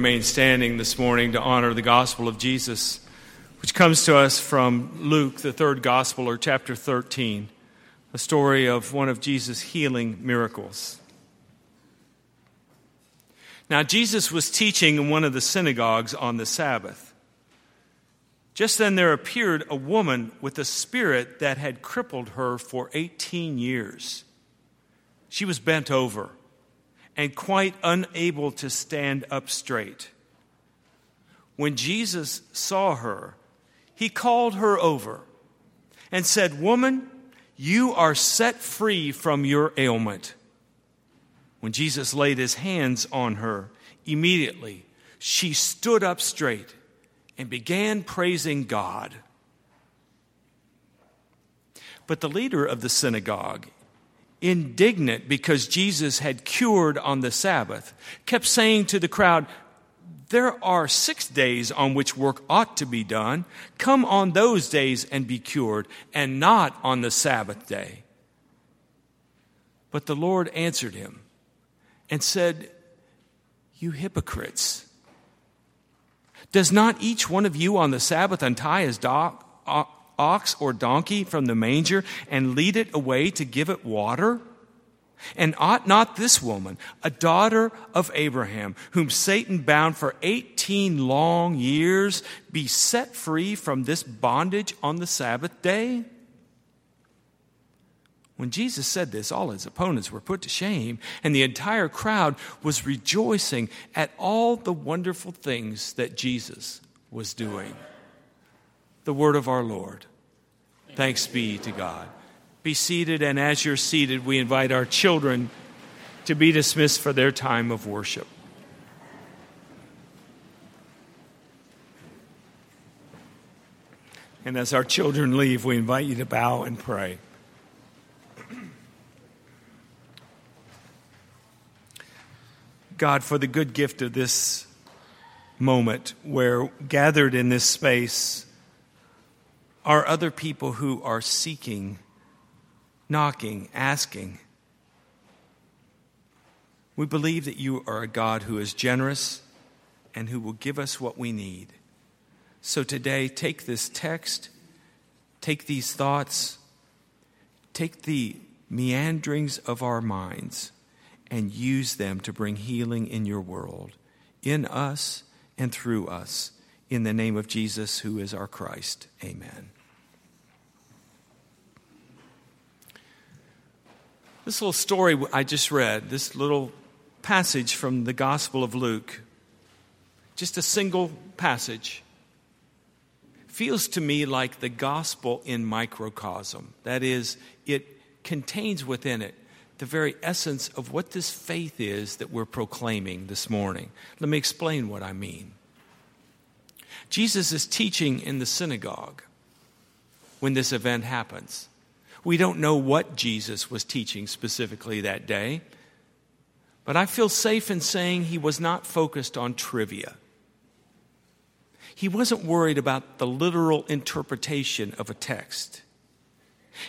remain standing this morning to honor the gospel of Jesus, which comes to us from Luke, the third gospel, or chapter 13, a story of one of Jesus' healing miracles. Now, Jesus was teaching in one of the synagogues on the Sabbath. Just then there appeared a woman with a spirit that had crippled her for 18 years. She was bent over and quite unable to stand up straight. When Jesus saw her, he called her over and said, Woman, you are set free from your ailment. When Jesus laid his hands on her, immediately she stood up straight and began praising God. But the leader of the synagogue, indignant because Jesus had cured on the Sabbath, kept saying to the crowd, There are six days on which work ought to be done. Come on those days and be cured, and not on the Sabbath day. But the Lord answered him and said, You hypocrites! Does not each one of you on the Sabbath untie his dog, uh, ox or donkey from the manger and lead it away to give it water? And ought not this woman, a daughter of Abraham, whom Satan bound for 18 long years, be set free from this bondage on the Sabbath day? When Jesus said this, all his opponents were put to shame, and the entire crowd was rejoicing at all the wonderful things that Jesus was doing. The word of our Lord. Thanks be to God. Be seated, and as you're seated, we invite our children to be dismissed for their time of worship. And as our children leave, we invite you to bow and pray. God, for the good gift of this moment where gathered in this space are other people who are seeking, knocking, asking. We believe that you are a God who is generous and who will give us what we need. So today, take this text, take these thoughts, take the meanderings of our minds and use them to bring healing in your world, in us and through us. In the name of Jesus, who is our Christ. Amen. This little story I just read, this little passage from the Gospel of Luke, just a single passage, feels to me like the gospel in microcosm. That is, it contains within it the very essence of what this faith is that we're proclaiming this morning. Let me explain what I mean. Jesus is teaching in the synagogue when this event happens. We don't know what Jesus was teaching specifically that day, but I feel safe in saying he was not focused on trivia. He wasn't worried about the literal interpretation of a text.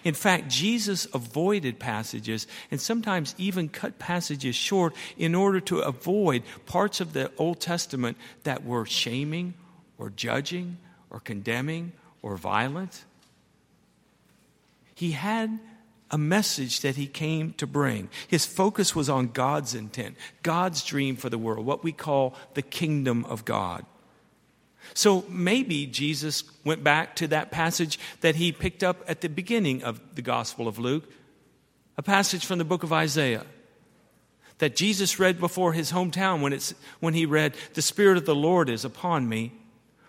In fact, Jesus avoided passages and sometimes even cut passages short in order to avoid parts of the Old Testament that were shaming or judging or condemning or violent. He had a message that he came to bring. His focus was on God's intent, God's dream for the world, what we call the kingdom of God. So maybe Jesus went back to that passage that he picked up at the beginning of the Gospel of Luke, a passage from the book of Isaiah that Jesus read before his hometown when, it's, when he read, The Spirit of the Lord is upon me,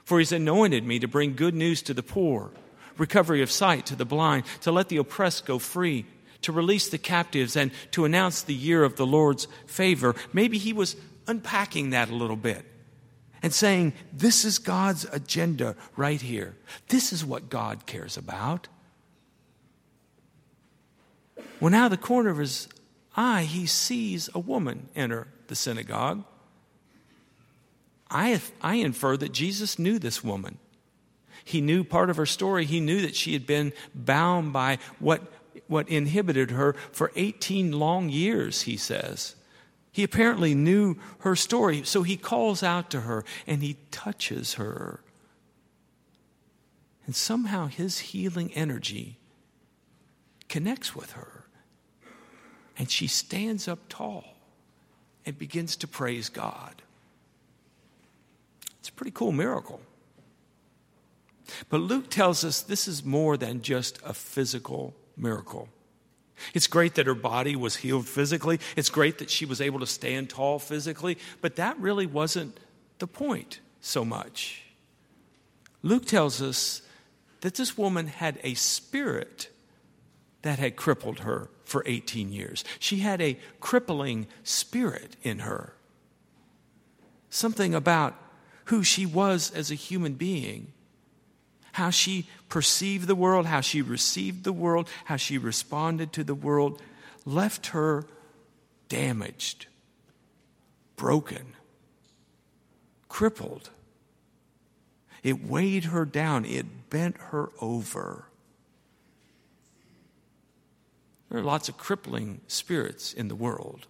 for he's anointed me to bring good news to the poor, recovery of sight to the blind, to let the oppressed go free, to release the captives, and to announce the year of the Lord's favor. Maybe he was unpacking that a little bit and saying, This is God's agenda right here. This is what God cares about. When out of the corner of his eye, he sees a woman enter the synagogue. I, I infer that Jesus knew this woman. He knew part of her story. He knew that she had been bound by what, what inhibited her for 18 long years, he says. He apparently knew her story, so he calls out to her and he touches her. And somehow his healing energy connects with her. And she stands up tall and begins to praise God. It's a pretty cool miracle. But Luke tells us this is more than just a physical miracle. It's great that her body was healed physically. It's great that she was able to stand tall physically, but that really wasn't the point so much. Luke tells us that this woman had a spirit that had crippled her for 18 years. She had a crippling spirit in her. Something about who she was as a human being how she perceived the world, how she received the world, how she responded to the world, left her damaged, broken, crippled. It weighed her down, it bent her over. There are lots of crippling spirits in the world.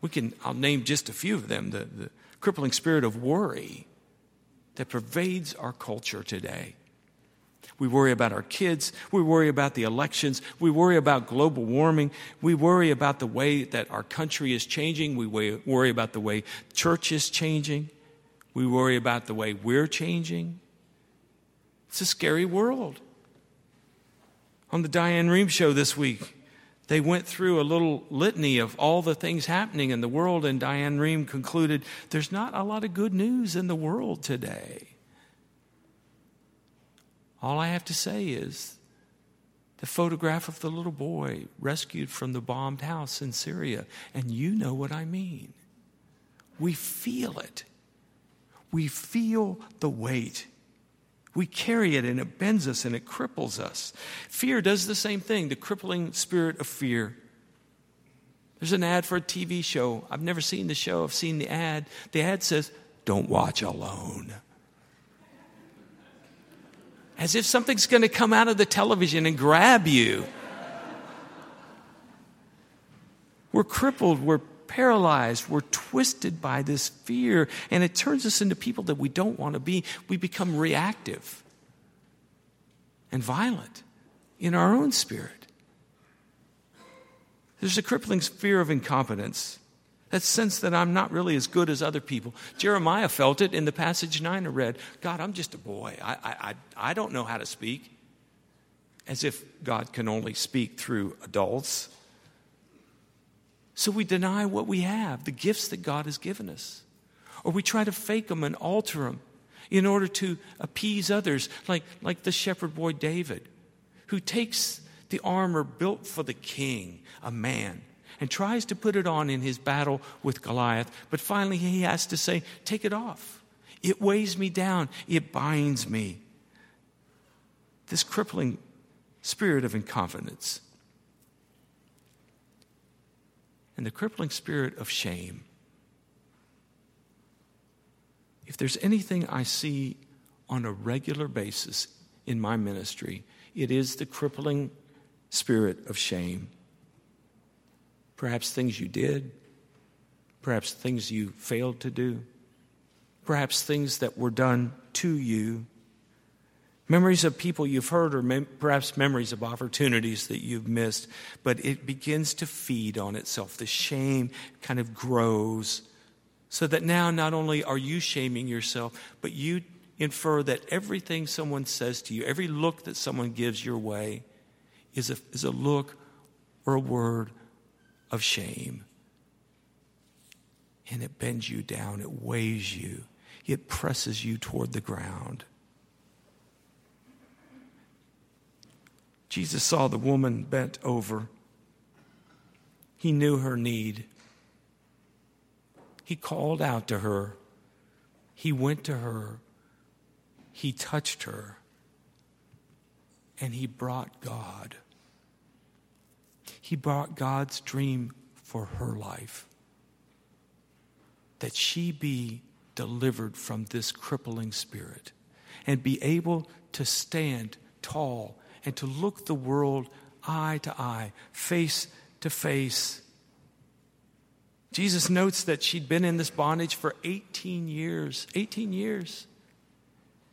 We can, I'll name just a few of them the, the crippling spirit of worry that pervades our culture today. We worry about our kids. We worry about the elections. We worry about global warming. We worry about the way that our country is changing. We worry about the way church is changing. We worry about the way we're changing. It's a scary world. On the Diane Rehm show this week, they went through a little litany of all the things happening in the world, and Diane Rehm concluded there's not a lot of good news in the world today. All I have to say is the photograph of the little boy rescued from the bombed house in Syria, and you know what I mean. We feel it. We feel the weight. We carry it and it bends us and it cripples us. Fear does the same thing, the crippling spirit of fear. There's an ad for a TV show. I've never seen the show, I've seen the ad. The ad says, Don't watch alone. As if something's going to come out of the television and grab you. We're crippled, we're paralyzed, we're twisted by this fear, and it turns us into people that we don't want to be. We become reactive and violent in our own spirit. There's a crippling fear of incompetence. That sense that I'm not really as good as other people. Jeremiah felt it in the passage 9 I read. God, I'm just a boy. I, I, I don't know how to speak. As if God can only speak through adults. So we deny what we have, the gifts that God has given us. Or we try to fake them and alter them in order to appease others, like, like the shepherd boy David, who takes the armor built for the king, a man, and tries to put it on in his battle with Goliath. But finally, he has to say, Take it off. It weighs me down, it binds me. This crippling spirit of inconfidence and the crippling spirit of shame. If there's anything I see on a regular basis in my ministry, it is the crippling spirit of shame. Perhaps things you did, perhaps things you failed to do, perhaps things that were done to you memories of people you've heard, or mem- perhaps memories of opportunities that you've missed, but it begins to feed on itself. The shame kind of grows so that now not only are you shaming yourself, but you infer that everything someone says to you, every look that someone gives your way, is a, is a look or a word of shame. And it bends you down, it weighs you, it presses you toward the ground. Jesus saw the woman bent over. He knew her need. He called out to her. He went to her. He touched her. And he brought God. He brought God's dream for her life that she be delivered from this crippling spirit and be able to stand tall and to look the world eye to eye, face to face, Jesus notes that she'd been in this bondage for 18 years. 18 years.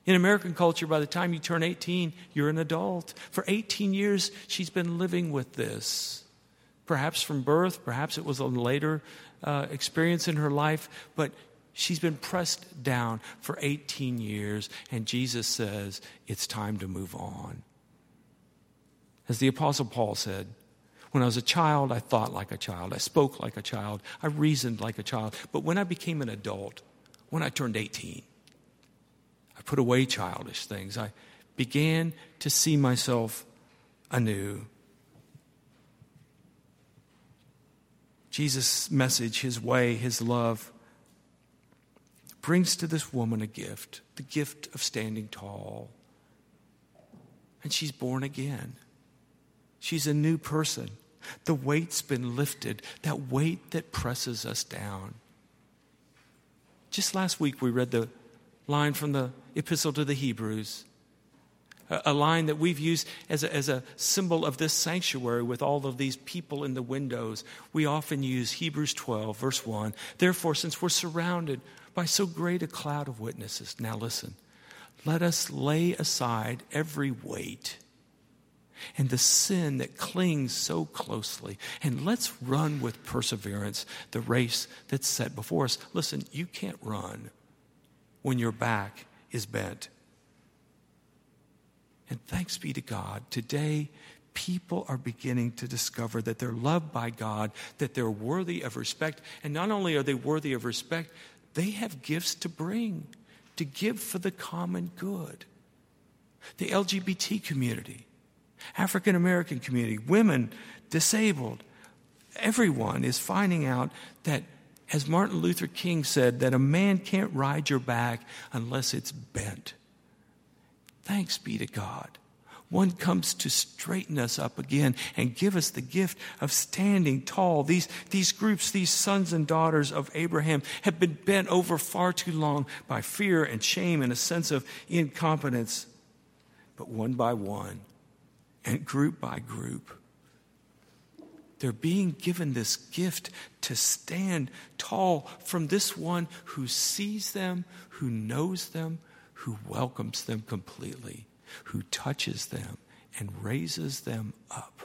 In American culture, by the time you turn 18, you're an adult. For 18 years, she's been living with this. Perhaps from birth, perhaps it was a later uh, experience in her life, but she's been pressed down for 18 years, and Jesus says, It's time to move on. As the Apostle Paul said, when I was a child, I thought like a child. I spoke like a child. I reasoned like a child. But when I became an adult, when I turned 18, I put away childish things. I began to see myself anew. Jesus' message, his way, his love brings to this woman a gift the gift of standing tall. And she's born again. She's a new person. The weight's been lifted, that weight that presses us down. Just last week, we read the line from the Epistle to the Hebrews, a, line that we've used as a, as a symbol of this sanctuary with all of these people in the windows. We often use Hebrews 12, verse 1. Therefore, since we're surrounded by so great a cloud of witnesses, now listen, let us lay aside every weight and the sin that clings so closely. And let's run with perseverance the race that's set before us. Listen, you can't run when your back is bent. And thanks be to God, today people are beginning to discover that they're loved by God, that they're worthy of respect. And not only are they worthy of respect, they have gifts to bring, to give for the common good. The LGBT community, African American community, women, disabled, everyone is finding out that, as Martin Luther King said, that a man can't ride your back unless it's bent. Thanks be to God. One comes to straighten us up again and give us the gift of standing tall. These, these groups, these sons and daughters of Abraham, have been bent over far too long by fear and shame and a sense of incompetence. But one by one, and group by group. They're being given this gift to stand tall from this one who sees them, who knows them, who welcomes them completely, who touches them and raises them up.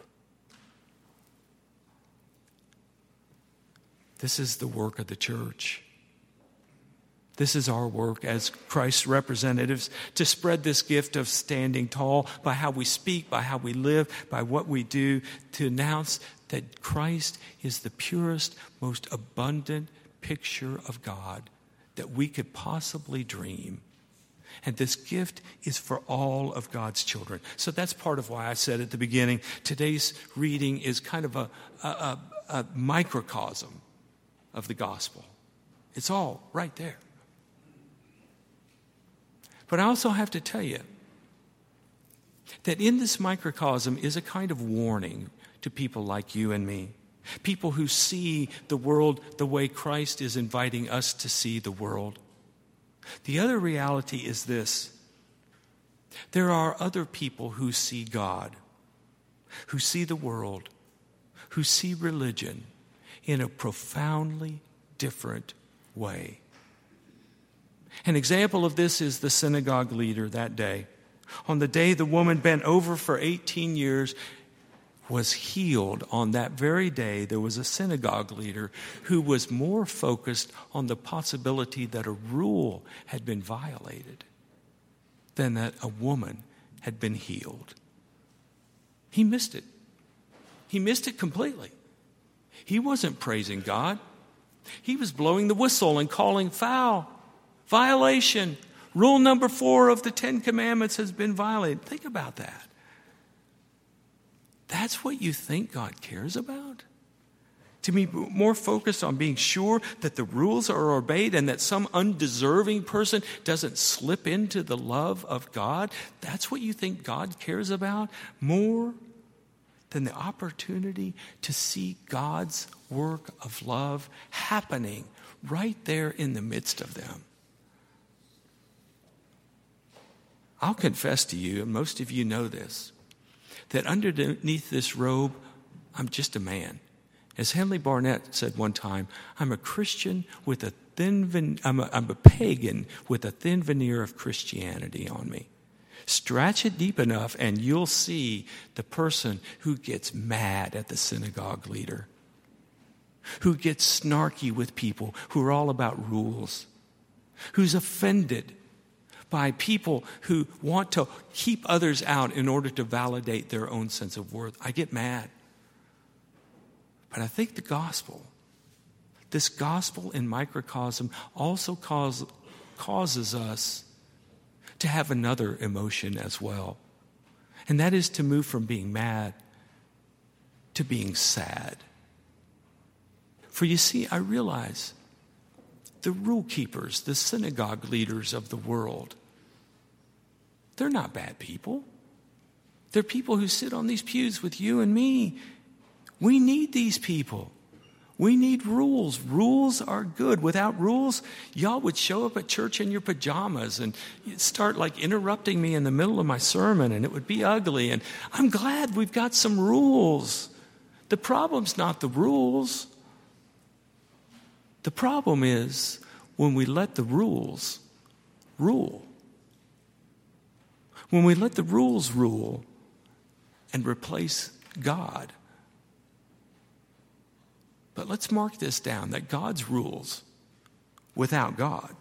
This is the work of the church. This is our work as Christ's representatives to spread this gift of standing tall by how we speak, by how we live, by what we do, to announce that Christ is the purest, most abundant picture of God that we could possibly dream. And this gift is for all of God's children. So that's part of why I said at the beginning today's reading is kind of a, a, a, a microcosm of the gospel. It's all right there. But I also have to tell you that in this microcosm is a kind of warning to people like you and me. People who see the world the way Christ is inviting us to see the world. The other reality is this there are other people who see God, who see the world, who see religion in a profoundly different way. An example of this is the synagogue leader that day. On the day the woman bent over for 18 years was healed, on that very day, there was a synagogue leader who was more focused on the possibility that a rule had been violated than that a woman had been healed. He missed it. He missed it completely. He wasn't praising God. He was blowing the whistle and calling foul. Violation. Rule number four of the Ten Commandments has been violated. Think about that. That's what you think God cares about? To be more focused on being sure that the rules are obeyed and that some undeserving person doesn't slip into the love of God? That's what you think God cares about? More than the opportunity to see God's work of love happening right there in the midst of them. I'll confess to you, and most of you know this, that underneath this robe, I'm just a man. As Henlee Barnette said one time, I'm a Christian with a thin, ven- I'm, a, I'm a pagan with a thin veneer of Christianity on me. Stretch it deep enough, and you'll see the person who gets mad at the synagogue leader, who gets snarky with people who are all about rules, who's offended by people who want to keep others out in order to validate their own sense of worth. I get mad. But I think the gospel, this gospel in microcosm, also cause, causes us to have another emotion as well. And that is to move from being mad to being sad. For you see, I realize the rule keepers, the synagogue leaders of the world, they're not bad people. They're people who sit on these pews with you and me we need these people. We need rules. Rules are good. Without rules, y'all would show up at church in your pajamas and start like interrupting me in the middle of my sermon, and it would be ugly. And I'm glad we've got some rules. The problem's not the rules. The problem is when we let the rules rule. When we let the rules rule and replace God. But let's mark this down that God's rules without God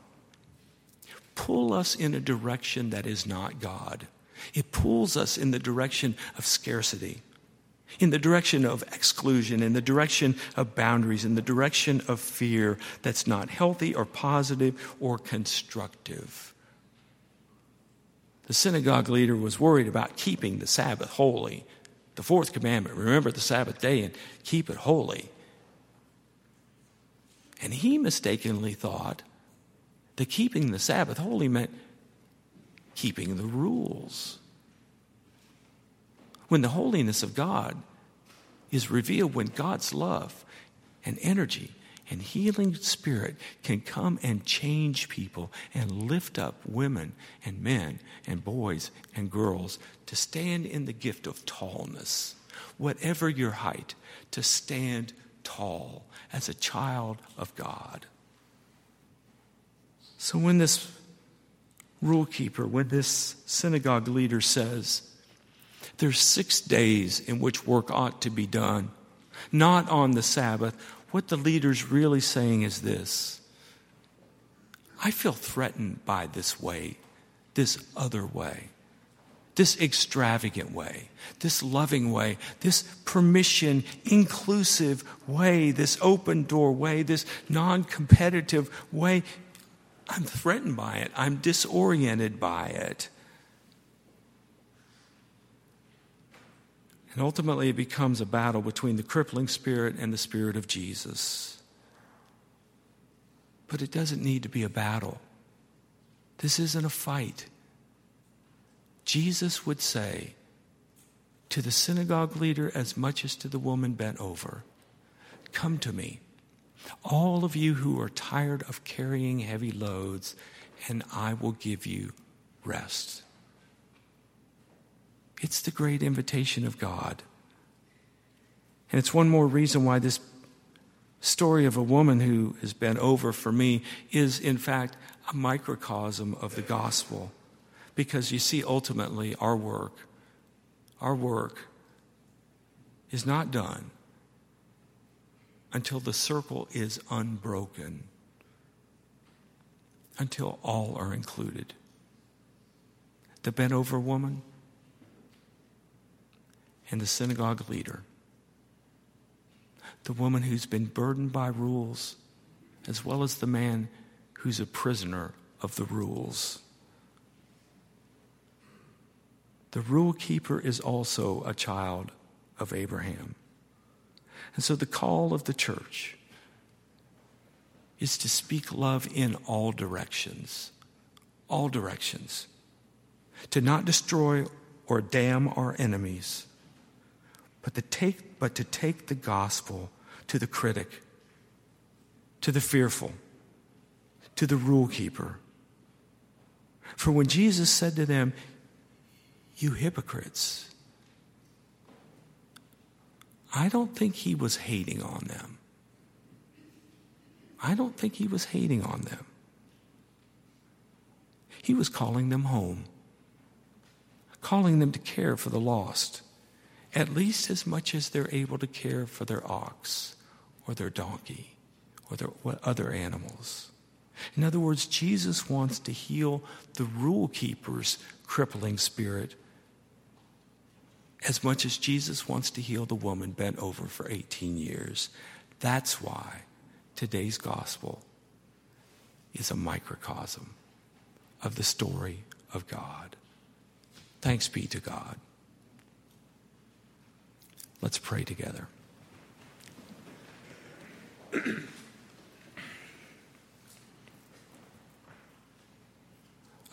pull us in a direction that is not God. It pulls us in the direction of scarcity, in the direction of exclusion, in the direction of boundaries, in the direction of fear that's not healthy or positive or constructive. The synagogue leader was worried about keeping the Sabbath holy. The fourth commandment remember the Sabbath day and keep it holy. And he mistakenly thought that keeping the Sabbath holy meant keeping the rules. When the holiness of God is revealed, when God's love and energy and healing spirit can come and change people and lift up women and men and boys and girls to stand in the gift of tallness, whatever your height, to stand tall as a child of God. So when this rule keeper, when this synagogue leader says, there's six days in which work ought to be done, not on the Sabbath, what the leader's really saying is this I feel threatened by this way, this other way this extravagant way, this loving way, this permission inclusive way, this open door way, this non competitive way. I'm threatened by it, I'm disoriented by it. And ultimately, it becomes a battle between the crippling spirit and the spirit of Jesus. But it doesn't need to be a battle. This isn't a fight. Jesus would say to the synagogue leader as much as to the woman bent over Come to me, all of you who are tired of carrying heavy loads, and I will give you rest. It's the great invitation of God. And it's one more reason why this story of a woman who has been over for me is, in fact, a microcosm of the gospel. Because you see, ultimately, our work, our work is not done until the circle is unbroken, until all are included. The bent over woman and the synagogue leader, the woman who's been burdened by rules, as well as the man who's a prisoner of the rules. The rule keeper is also a child of Abraham. And so the call of the church is to speak love in all directions. All directions. To not destroy or damn our enemies, but to take, but to take the gospel to the critic, to the fearful, to the rule keeper. For when Jesus said to them, you hypocrites. I don't think he was hating on them. I don't think he was hating on them. He was calling them home, calling them to care for the lost, at least as much as they're able to care for their ox or their donkey or their other animals. In other words, Jesus wants to heal the rule keeper's crippling spirit as much as Jesus wants to heal the woman bent over for 18 years. That's why today's gospel is a microcosm of the story of God. Thanks be to God. Let's pray together.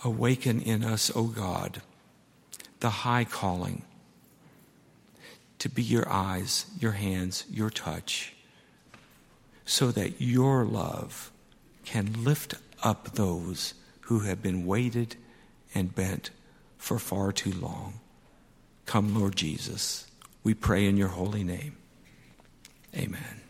Awaken in us, O God, the high calling to be your eyes, your hands, your touch, so that your love can lift up those who have been weighted and bent for far too long. Come, Lord Jesus, we pray in your holy name. Amen.